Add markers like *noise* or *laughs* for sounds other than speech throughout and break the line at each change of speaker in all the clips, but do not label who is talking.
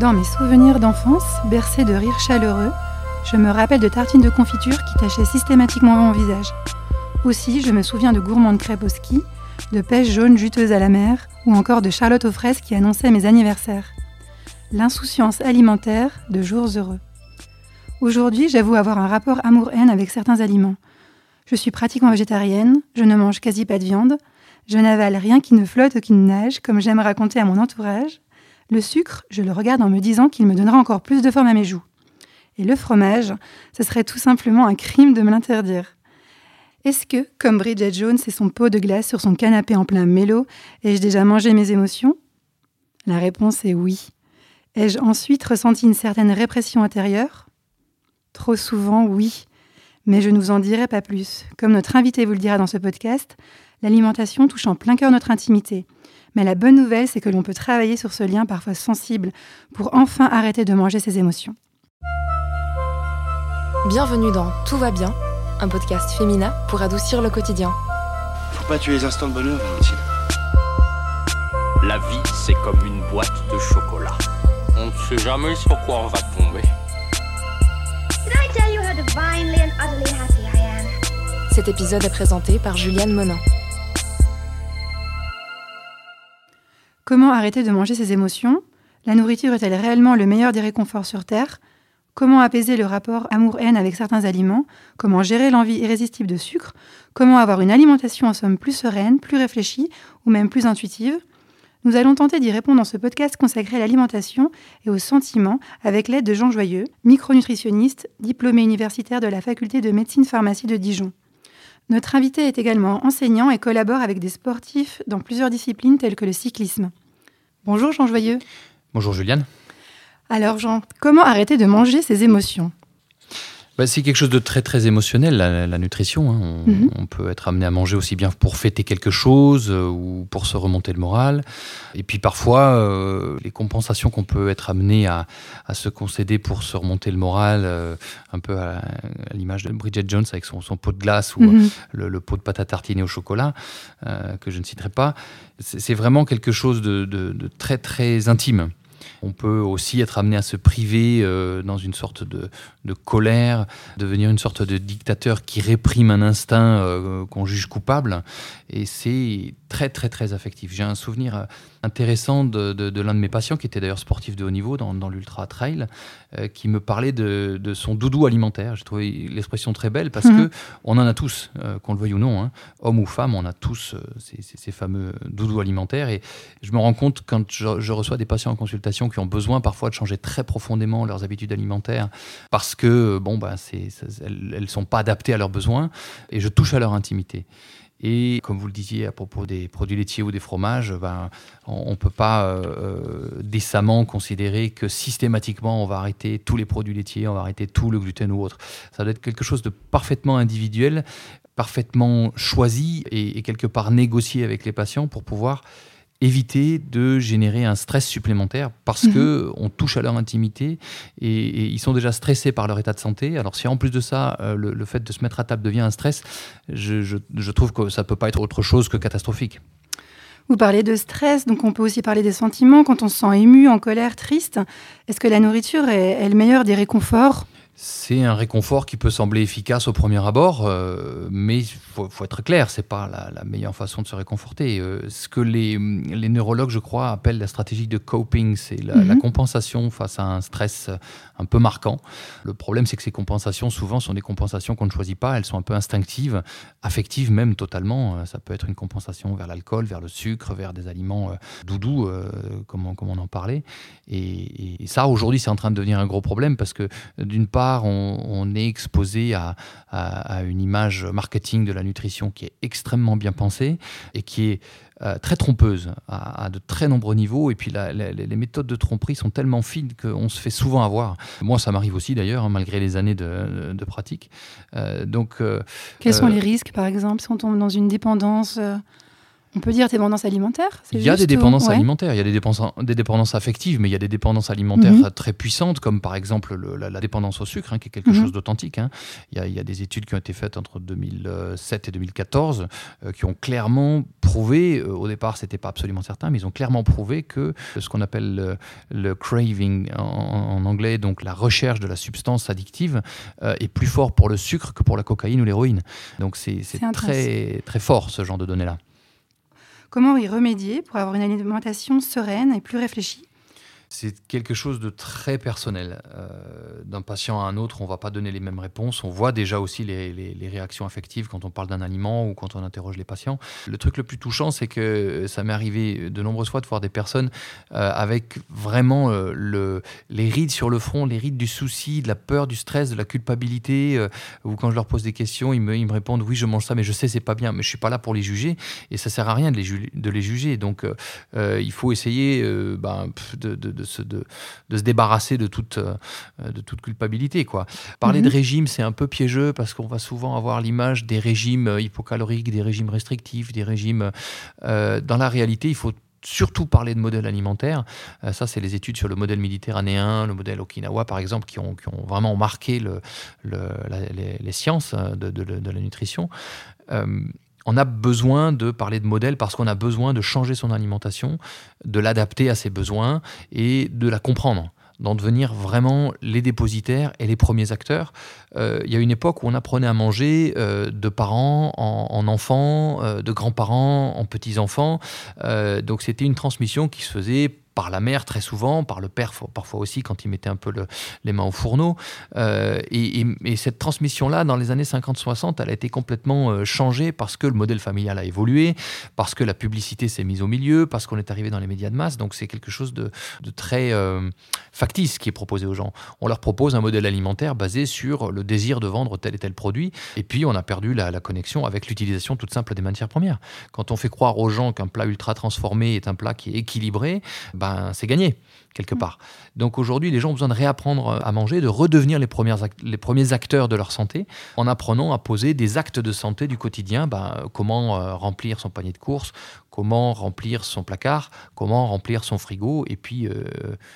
Dans mes souvenirs d'enfance, bercés de rires chaleureux, je me rappelle de tartines de confiture qui tachaient systématiquement mon visage. Aussi, je me souviens de gourmandes crêpes au ski, de pêches jaunes juteuses à la mer, ou encore de charlotte aux fraises qui annonçaient mes anniversaires. L'insouciance alimentaire de jours heureux. Aujourd'hui, j'avoue avoir un rapport amour-haine avec certains aliments. Je suis pratiquement végétarienne, je ne mange quasi pas de viande, je n'avale rien qui ne flotte ou qui ne nage, comme j'aime raconter à mon entourage. Le sucre, je le regarde en me disant qu'il me donnera encore plus de forme à mes joues. Et le fromage, ce serait tout simplement un crime de me l'interdire. Est-ce que, comme Bridget Jones et son pot de glace sur son canapé en plein mélo, ai-je déjà mangé mes émotions? La réponse est oui. Ai-je ensuite ressenti une certaine répression intérieure? Trop souvent, oui. Mais je ne vous en dirai pas plus. Comme notre invité vous le dira dans ce podcast, l'alimentation touche en plein cœur notre intimité. Mais la bonne nouvelle, c'est que l'on peut travailler sur ce lien parfois sensible pour enfin arrêter de manger ses émotions.
Bienvenue dans Tout va bien, un podcast féminin pour adoucir le quotidien.
Faut pas tuer les instants de bonheur, Valentine.
La vie, c'est comme une boîte de chocolat. On ne sait jamais sur quoi on va tomber.
Did I tell you how divinely and utterly happy I am?
Cet épisode est présenté par Juliane Monin.
Comment arrêter de manger ses émotions? La nourriture est-elle réellement le meilleur des réconforts sur Terre? Comment apaiser le rapport amour-haine avec certains aliments? Comment gérer l'envie irrésistible de sucre? Comment avoir une alimentation en somme plus sereine, plus réfléchie ou même plus intuitive? Nous allons tenter d'y répondre dans ce podcast consacré à l'alimentation et aux sentiments avec l'aide de Jean Joyeux, micronutritionniste, diplômé universitaire de la faculté de médecine-pharmacie de Dijon. Notre invité est également enseignant et collabore avec des sportifs dans plusieurs disciplines telles que le cyclisme. Bonjour Jean Joyeux.
Bonjour Juliane.
Alors Jean, comment arrêter de manger ses émotions?
Bah, c'est quelque chose de très très émotionnel, la, la nutrition. hein. On,
Mhm.
on peut être amené à manger aussi bien pour fêter quelque chose euh, ou pour se remonter le moral. Et puis parfois, euh, les compensations qu'on peut être amené à, à se concéder pour se remonter le moral, euh, un peu à, à l'image de Bridget Jones avec son, son pot de glace ou
Mhm.
le, le pot de pâte à tartiner au chocolat, que je ne citerai pas. C'est c'est vraiment quelque chose de, de- de très très intime. On peut aussi être amené à se priver euh, dans une sorte de, de colère, devenir une sorte de dictateur qui réprime un instinct euh, qu'on juge coupable. Et c'est très très très affectif. J'ai un souvenir euh, intéressant de, de- de l'un de mes patients, qui était d'ailleurs sportif de haut niveau dans, dans l'ultra trail, euh, qui me parlait de, de son doudou alimentaire. J'ai trouvé l'expression très belle parce
Mhm.
que on en a tous, euh, qu'on le veuille ou non, hein, homme ou femme, on a tous euh, ces, ces- ces fameux doudous alimentaires. Et je me rends compte quand je, je reçois des patients en consultation qui ont besoin parfois de changer très profondément leurs habitudes alimentaires parce que bon, bah, elles ne sont pas adaptées à leurs besoins et je touche à leur intimité. Et comme vous le disiez à propos des produits laitiers ou des fromages, ben, on ne peut pas euh, euh, décemment considérer que systématiquement on va arrêter tous les produits laitiers, on va arrêter tout le gluten ou autre. Ça doit être quelque chose de parfaitement individuel, parfaitement choisi et, et quelque part négocié avec les patients pour pouvoir éviter de générer un stress supplémentaire parce
Mhm.
que on touche à leur intimité et, et ils sont déjà stressés par leur état de santé. Alors si en plus de ça, euh, le, le fait de se mettre à table devient un stress, je, je- je trouve que ça peut pas être autre chose que catastrophique.
Vous parlez de stress, donc on peut aussi parler des sentiments quand on se sent ému, en colère, triste. Est-ce que la nourriture est, est le meilleur des réconforts?
C'est un réconfort qui peut sembler efficace au premier abord, euh, mais il faut, faut être clair, c'est pas la, la meilleure façon de se réconforter. Euh, ce que les, les neurologues, je crois, appellent la stratégie de coping, c'est la, la
Mhm.
compensation face à un stress un peu marquant. Le problème, c'est que ces compensations, souvent, sont des compensations qu'on ne choisit pas, elles sont un peu instinctives, affectives même totalement. Euh, Ça peut être une compensation vers l'alcool, vers le sucre, vers des aliments euh, doudous, comme, on, comme on en parlait. Et, et ça, aujourd'hui, c'est en train de devenir un gros problème parce que, d'une part, on, on est exposé à, à- à une image marketing de la nutrition qui est extrêmement bien pensée et qui est euh, très trompeuse à, à de très nombreux niveaux. Et puis, la- la- les méthodes de tromperie sont tellement fines qu'on se fait souvent avoir. Moi, ça m'arrive aussi d'ailleurs, hein, malgré les années de, de pratique. Euh, donc, euh,
Quels sont les risques, par exemple, si on tombe dans une dépendance On peut dire dépendance alimentaire
Il y a des dépendances
ouais.
alimentaires, il y a des dépendances, des dépendances affectives, mais il y a des dépendances alimentaires
Mhm.
très puissantes, comme par exemple le- la, la dépendance au sucre, hein, qui est quelque
Mhm.
chose d'authentique. hein. Il, y a- il y a des études qui ont été faites entre 2007 et 2014 euh, qui ont clairement prouvé, euh, au départ c'était pas absolument certain, mais ils ont clairement prouvé que ce qu'on appelle le, le craving en, en anglais, donc la recherche de la substance addictive, euh, est plus fort pour le sucre que pour la cocaïne ou l'héroïne. Donc c'est très, très fort ce genre de données-là.
Comment y remédier pour avoir une alimentation sereine et plus réfléchie
C'est quelque chose de très personnel. Euh, D'un patient à un autre, on ne va pas donner les mêmes réponses. On voit déjà aussi les, réactions affectives quand on parle d'un aliment ou quand on interroge les patients. Le truc le plus touchant, c'est que ça m'est arrivé de nombreuses fois de voir des personnes euh, avec vraiment euh, le, les rides sur le front, les rides du souci, de la peur, du stress, de la culpabilité. euh, ou quand je leur pose des questions, ils me, répondent oui, je mange ça, mais je sais c'est pas bien, mais je suis pas là pour les juger et ça sert à rien de les, juger. Donc euh, euh, il faut essayer euh, ben, de- de se, de, de se débarrasser de toute, euh, de toute culpabilité. Quoi. Parler
Mhm.
de régime, c'est un peu piégeux parce qu'on va souvent avoir l'image des régimes euh, hypocaloriques, des régimes restrictifs, des régimes... euh, dans la réalité, il faut surtout parler de modèle alimentaire. Euh, ça, c'est les études sur le modèle méditerranéen, le modèle Okinawa, par exemple, qui ont, qui ont vraiment marqué le, le- la- les, les sciences de, de- de la nutrition. Euh, on a besoin de parler de modèle parce qu'on a besoin de changer son alimentation, de l'adapter à ses besoins et de la comprendre d'en devenir vraiment les dépositaires et les premiers acteurs. Euh, il y a une époque où on apprenait à manger euh, de parents en, en enfants, euh, de grands-parents en petits-enfants. Donc c'était une transmission qui se faisait par la mère très souvent, par le père fo- parfois aussi quand il mettait un peu le- les mains au fourneau. Euh, et, et- et cette transmission-là, dans les années 50-60, elle a été complètement euh, changée parce que le modèle familial a évolué, parce que la publicité s'est mise au milieu, parce qu'on est arrivé dans les médias de masse. Donc c'est quelque chose de, très euh, factice qui est proposé aux gens. On leur propose un modèle alimentaire basé sur le désir de vendre tel et tel produit, et puis on a perdu la, la connexion avec l'utilisation toute simple des matières premières. Quand on fait croire aux gens qu'un plat ultra transformé est un plat qui est équilibré, ben c'est gagné quelque part. Donc aujourd'hui, les gens ont besoin de réapprendre à manger, de redevenir les, premières les premiers acteurs de leur santé, en apprenant à poser des actes de santé du quotidien. Ben, comment euh, remplir son panier de courses, comment remplir son placard, comment remplir son frigo, et puis euh,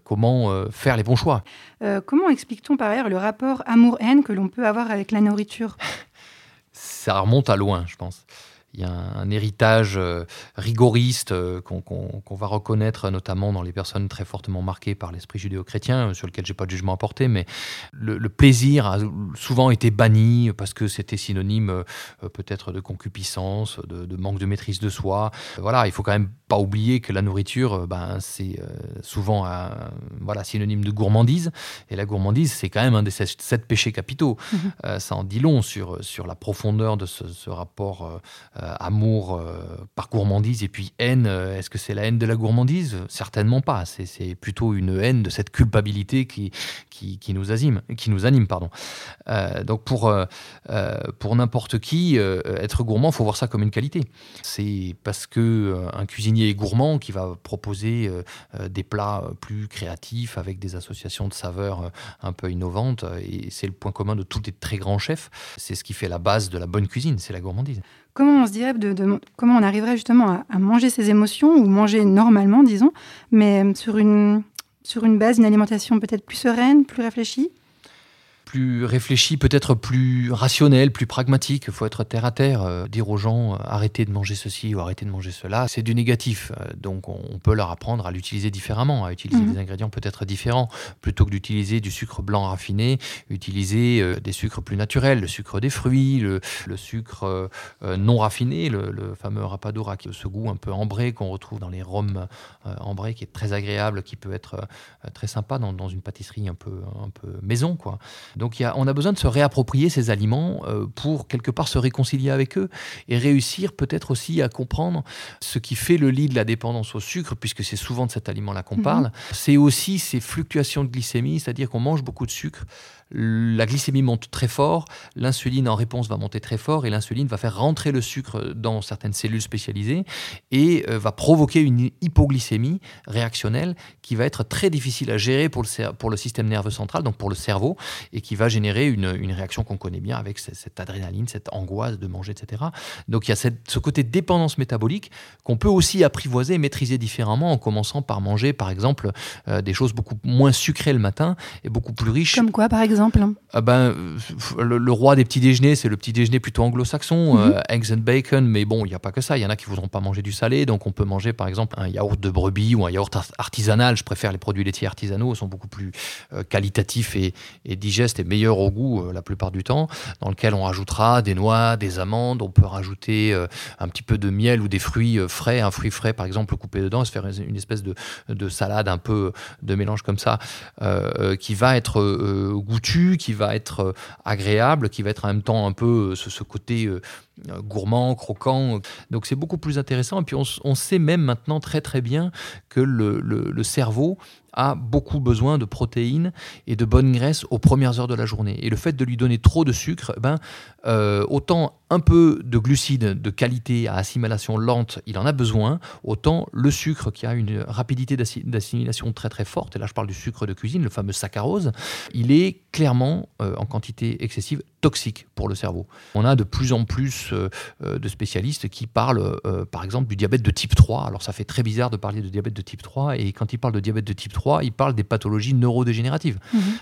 comment euh, faire les bons choix.
Euh, Comment explique-t-on par ailleurs le rapport amour-haine que l'on peut avoir avec la nourriture? *laughs*
Ça remonte à loin, je pense. Il y a un, héritage euh, rigoriste euh, qu'on va reconnaître notamment dans les personnes très fortement marquées par l'esprit judéo-chrétien, euh, sur lequel j'ai pas de jugement à porter, mais le, le plaisir a souvent été banni parce que c'était synonyme peut-être de concupiscence, de, de manque de maîtrise de soi. Voilà, il faut quand même pas oublier que la nourriture, ben, c'est souvent un, voilà, synonyme de gourmandise, et la gourmandise, c'est quand même un des sept, sept péchés capitaux. Euh, ça en dit long sur, sur la profondeur de ce, ce rapport euh, amour euh, par gourmandise et puis haine. euh, Est-ce que c'est la haine de la gourmandise? Certainement pas. C'est- plutôt une haine de cette culpabilité qui, qui, nous. Qui nous anime pardon. Euh, donc pour, euh, euh, pour n'importe qui, euh, être gourmand, faut voir ça comme une qualité. C'est parce que euh, un cuisinier est gourmand qui va proposer euh, euh, des plats euh, plus créatifs avec des associations de saveurs euh, un peu innovantes. euh, Et c'est le point commun de tous les très grands chefs. C'est ce qui fait la base de la bonne cuisine, c'est la gourmandise.
Comment on se dirait comment on arriverait justement à, à manger ses émotions ou manger normalement, disons, mais euh, sur une sur une base, une alimentation peut-être plus sereine, plus réfléchie?
Plus réfléchi, peut-être plus rationnel, plus pragmatique. Il faut être terre à terre. Euh, dire aux gens euh, arrêtez de manger ceci ou arrêtez de manger cela, c'est du négatif. Euh, donc on, on peut leur apprendre à l'utiliser différemment, à utiliser
Mhm.
des ingrédients peut-être différents. Plutôt que d'utiliser du sucre blanc raffiné, utiliser des sucres plus naturels, le sucre des fruits, le, le sucre non raffiné, le, le fameux rapadura, qui a ce goût un peu ambré qu'on retrouve dans les rhums ambrés, qui est très agréable, qui peut être très sympa dans, dans une pâtisserie un peu, un peu maison. quoi. Donc y a, on a besoin de se réapproprier ces aliments euh, pour quelque part se réconcilier avec eux et réussir peut-être aussi à comprendre ce qui fait le lit de la dépendance au sucre, puisque c'est souvent de cet aliment-là qu'on
Mhm.
parle. C'est aussi ces fluctuations de glycémie, c'est-à-dire qu'on mange beaucoup de sucre, la glycémie monte très fort, l'insuline en réponse va monter très fort et l'insuline va faire rentrer le sucre dans certaines cellules spécialisées et euh, va provoquer une hypoglycémie réactionnelle qui va être très difficile à gérer pour le, pour le système nerveux central, donc pour le cerveau, et qui va générer une, une réaction qu'on connaît bien avec cette, adrénaline, cette angoisse de manger, etc. Donc il y a ce côté dépendance métabolique qu'on peut aussi apprivoiser et maîtriser différemment en commençant par manger, par exemple, euh, des choses beaucoup moins sucrées le matin et beaucoup plus riches
Comme quoi, par exemple
ah ben, euh, le, le roi des petits déjeuners, c'est le petit déjeuner plutôt anglo-saxon, euh, eggs and bacon, mais bon, il n'y a pas que ça. Il y en a qui voudront pas manger du salé, donc on peut manger par exemple un yaourt de brebis ou un yaourt ar- artisanal. Je préfère les produits laitiers artisanaux, ils sont beaucoup plus euh, qualitatifs et, et digestes et meilleurs au goût la plupart du temps, dans lequel on rajoutera des noix, des amandes, on peut rajouter un petit peu de miel ou des fruits frais, un fruit frais par exemple coupé dedans, et se faire une espèce de, de salade un peu de mélange comme ça, qui va être euh, qui va être euh, agréable, qui va être en même temps un peu euh, ce, côté euh, gourmand, croquant. Donc c'est beaucoup plus intéressant. Et puis on, sait même maintenant très très bien que le, cerveau a beaucoup besoin de protéines et de bonnes graisses aux premières heures de la journée. Et le fait de lui donner trop de sucre, ben, euh, autant un peu de glucides de qualité à assimilation lente, il en a besoin, autant le sucre qui a une rapidité d'assi- d'assimilation très très forte, et là je parle du sucre de cuisine, le fameux saccharose, il est clairement euh, en quantité excessive toxique pour le cerveau. On a de plus en plus euh, euh, de spécialistes qui parlent euh, par exemple du diabète de type 3. Alors ça fait très bizarre de parler de diabète de type 3 et quand ils parlent de diabète de type 3, ils parlent des pathologies neurodégénératives,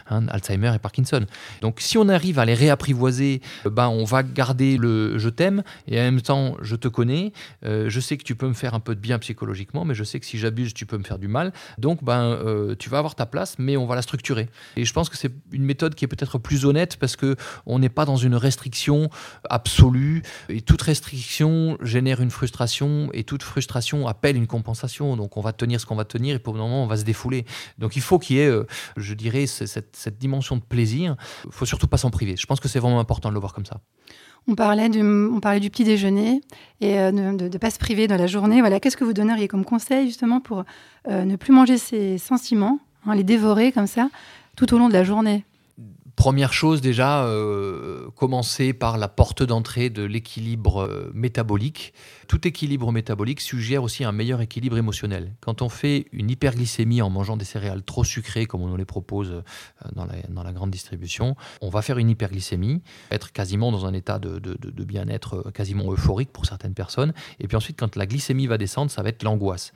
hein, Alzheimer et Parkinson. Donc si on arrive à les réapprivoiser, ben, on va garder le je t'aime et en même temps je te connais, je sais que tu peux me faire un peu de bien psychologiquement, mais je sais que si j'abuse, tu peux me faire du mal. Donc ben, euh, tu vas avoir ta place, mais on va la structurer. Et je pense que c'est une méthode qui est peut-être plus honnête parce que on n'est pas dans une restriction absolue toute restriction génère une frustration et toute frustration appelle une compensation. Donc on va tenir ce qu'on va tenir et pour le moment on va se défouler. Donc il faut qu'il y ait, euh, je dirais, ce- cette, dimension de plaisir. Il faut surtout pas s'en priver. Je pense que c'est vraiment important de le voir comme ça.
On parlait du, petit déjeuner et euh, de ne pas se priver dans la journée. Voilà, qu'est-ce que vous donneriez comme conseil justement pour euh, ne plus manger ses sentiments, hein, les dévorer comme ça tout au long de la journée?
Première chose déjà, euh, commencer par la porte d'entrée de l'équilibre euh, métabolique. Tout équilibre métabolique suggère aussi un meilleur équilibre émotionnel. Quand on fait une hyperglycémie en mangeant des céréales trop sucrées, comme on nous les propose euh, dans la, grande distribution, on va faire une hyperglycémie, être quasiment dans un état de, bien-être quasiment euphorique pour certaines personnes. Et puis ensuite, quand la glycémie va descendre, ça va être l'angoisse.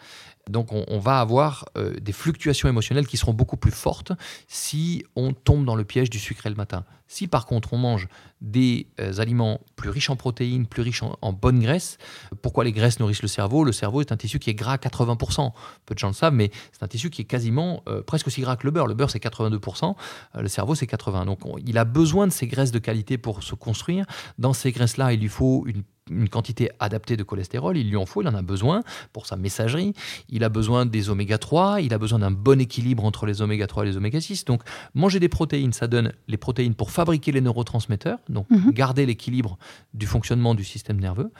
Donc on, on va avoir des fluctuations émotionnelles qui seront beaucoup plus fortes si on tombe dans le piège du le matin. Si par contre on mange des euh, aliments plus riches en protéines, plus riches en, bonnes graisses, pourquoi les graisses nourrissent le cerveau? Le cerveau est un tissu qui est gras à 80%. Peu de gens le savent, mais c'est un tissu qui est quasiment euh, presque aussi gras que le beurre. Le beurre c'est 82%, euh, le cerveau c'est 80%. Donc on- il a besoin de ces graisses de qualité pour se construire. Dans ces graisses-là, il lui faut une une quantité adaptée de cholestérol, il lui en faut, il en a besoin pour sa messagerie, il a besoin des oméga 3, il a besoin d'un bon équilibre entre les oméga 3 et les oméga 6. Donc manger des protéines, ça donne les protéines pour fabriquer les neurotransmetteurs, donc
Mhm.
garder l'équilibre du fonctionnement du système nerveux,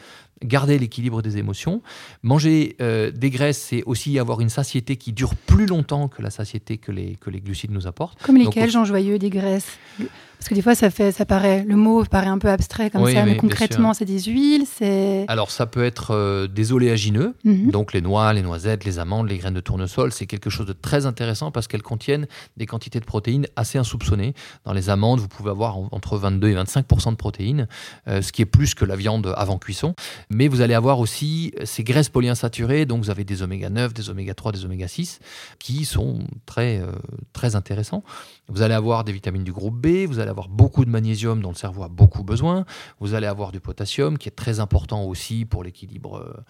garder l'équilibre des émotions. Manger euh, des graisses, c'est aussi avoir une satiété qui dure plus longtemps que la satiété que les, que les glucides nous apportent.
Comme lesquels, Jean Joyeux, des graisses Parce que des fois, ça fait, ça paraît, le mot paraît un peu abstrait comme
Oui,
ça, mais concrètement, c'est des huiles, c'est.
Alors ça peut être euh, des oléagineux,
Mhm.
donc les noix, les noisettes, les amandes, les graines de tournesol. C'est quelque chose de très intéressant parce qu'elles contiennent des quantités de protéines assez insoupçonnées. Dans les amandes, vous pouvez avoir en- entre 22 et 25 de protéines, euh, ce qui est plus que la viande avant cuisson. Mais vous allez avoir aussi ces graisses polyinsaturées, donc vous avez des oméga 9, des oméga 3, des oméga 6, qui sont très, euh, très intéressants. Vous allez avoir des vitamines du groupe B, vous allez avoir beaucoup de magnésium dont le cerveau a beaucoup besoin, vous allez avoir du potassium qui est très important aussi pour l'équilibre euh,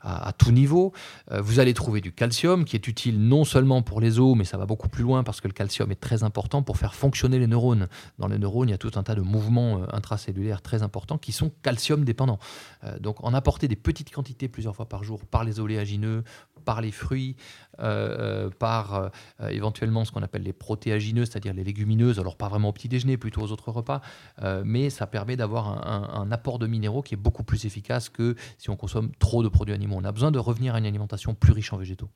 à, tout niveau. Euh, vous allez trouver du calcium qui est utile non seulement pour les os, mais ça va beaucoup plus loin parce que le calcium est très important pour faire fonctionner les neurones. Dans les neurones, il y a tout un tas de mouvements euh, intracellulaires très importants qui sont calcium dépendants. Euh, donc en apporter des petites quantités plusieurs fois par jour par les oléagineux, par les fruits, euh, euh, par euh, éventuellement ce qu'on appelle les protéagineux, c'est-à-dire les légumineuses, alors pas vraiment au petit déjeuner, plutôt aux autres repas, euh, mais ça permet d'avoir un, un- un apport de minéraux qui est beaucoup plus efficace que si on consomme trop de produits animaux. On a besoin de revenir à une alimentation plus riche en végétaux.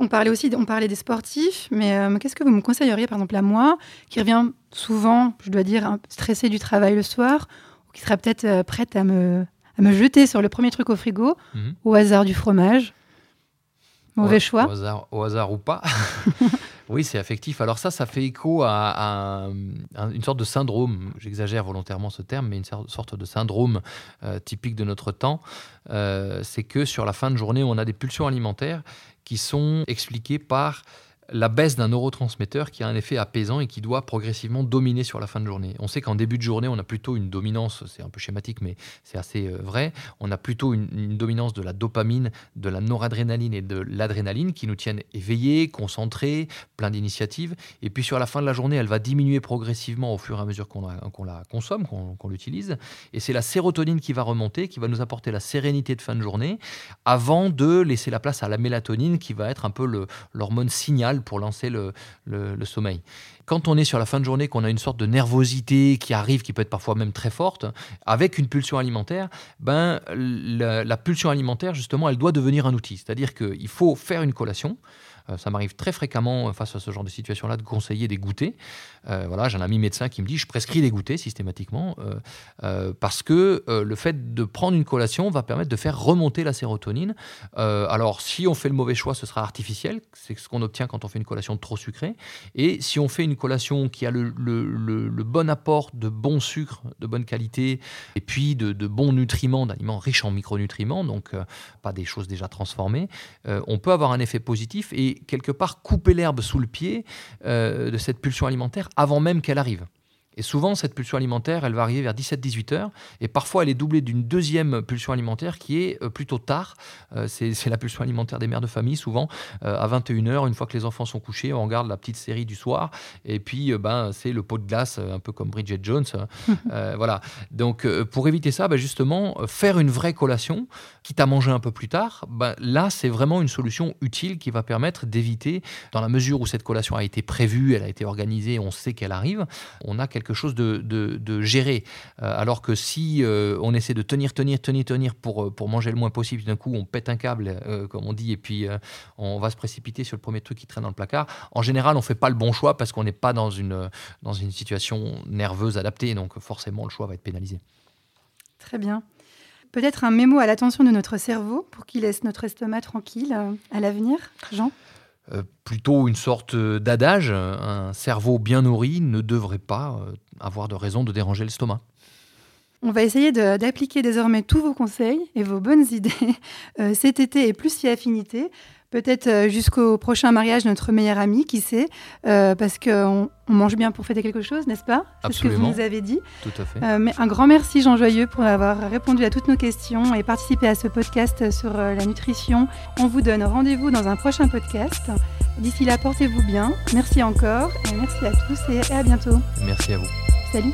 On parlait aussi, on parlait des sportifs, mais qu'est-ce que vous me conseilleriez, par exemple, à moi, qui revient souvent, je dois dire, stressé du travail le soir, ou qui serait peut-être prête à me, à me jeter sur le premier truc au frigo,
Mhm.
au hasard du fromage? Mauvais
Au-
choix.
Au hasard, au hasard ou pas. *laughs* Oui, c'est affectif. Alors ça, ça fait écho à, à- à une sorte de syndrome, j'exagère volontairement ce terme, mais une sorte de syndrome euh, typique de notre temps. Euh, c'est que sur la fin de journée, on a des pulsions alimentaires qui sont expliquées par la baisse d'un neurotransmetteur qui a un effet apaisant et qui doit progressivement dominer sur la fin de journée. On sait qu'en début de journée, on a plutôt une dominance, c'est un peu schématique, mais c'est assez euh, vrai, on a plutôt une, dominance de la dopamine, de la noradrénaline et de l'adrénaline qui nous tiennent éveillés, concentrés, plein d'initiatives. Et puis sur la fin de la journée, elle va diminuer progressivement au fur et à mesure qu'on la, consomme, qu'on l'utilise. Et c'est la sérotonine qui va remonter, qui va nous apporter la sérénité de fin de journée, avant de laisser la place à la mélatonine, qui va être un peu l'hormone signal pour lancer le, sommeil. Quand on est sur la fin de journée, qu'on a une sorte de nervosité qui arrive, qui peut être parfois même très forte, avec une pulsion alimentaire, ben, la pulsion alimentaire, justement, elle doit devenir un outil. C'est-à-dire qu'il faut faire une collation. Euh, Ça m'arrive très fréquemment, euh, face à ce genre de situation-là, de conseiller des goûters. Euh, voilà, j'ai un ami médecin qui me dit je prescris des goûters systématiquement parce que le fait de prendre une collation va permettre de faire remonter la sérotonine. Alors, si on fait le mauvais choix, ce sera artificiel. C'est ce qu'on obtient quand on fait une collation trop sucrée. Et si on fait une collation qui a le, bon apport de bons sucres de bonne qualité et puis de, bons nutriments, d'aliments riches en micronutriments, donc pas des choses déjà transformées, on peut avoir un effet positif et quelque part couper l'herbe sous le pied euh, de cette pulsion alimentaire avant même qu'elle arrive. Et souvent, cette pulsion alimentaire, elle va arriver vers 17-18 heures. Et parfois, elle est doublée d'une deuxième pulsion alimentaire qui est euh, plutôt tard. Euh, c'est la pulsion alimentaire des mères de famille, souvent euh, à 21 heures, une fois que les enfants sont couchés, on regarde la petite série du soir. Et puis, ben, c'est le pot de glace, un peu comme Bridget Jones. *laughs* Euh, voilà. Donc, pour éviter ça, ben, justement, faire une vraie collation, quitte à manger un peu plus tard, ben, là, c'est vraiment une solution utile qui va permettre d'éviter, dans la mesure où cette collation a été prévue, elle a été organisée, on sait qu'elle arrive, on a quelque chose de, de, de. Euh, alors que si euh, on essaie de tenir, tenir, tenir, tenir pour, euh, pour manger le moins possible, d'un coup, on pète un câble, comme on dit, et puis on va se précipiter sur le premier truc qui traîne dans le placard. En général, on fait pas le bon choix parce qu'on n'est pas dans une, dans une situation nerveuse adaptée, donc forcément, le choix va être pénalisé.
Très bien. Peut-être un mémo à l'attention de notre cerveau pour qu'il laisse notre estomac tranquille à l'avenir, Jean?
Plutôt une sorte euh, d'adage, un cerveau bien nourri ne devrait pas euh, avoir de raison de déranger l'estomac.
On va essayer d'appliquer désormais tous vos conseils et vos bonnes *laughs* idées euh, cet été et plus si affinité. Peut-être euh, jusqu'au prochain mariage de notre meilleur ami, qui sait, euh, parce qu'on on mange bien pour fêter quelque chose, n'est-ce pas? C'est ce que vous nous avez dit.
Tout à fait.
Euh, mais un grand merci Jean Joyeux pour avoir répondu à toutes nos questions et participé à ce podcast sur la nutrition. On vous donne rendez-vous dans un prochain podcast. D'ici là, portez-vous bien. Merci encore et merci à tous et à bientôt.
Merci à vous.
Salut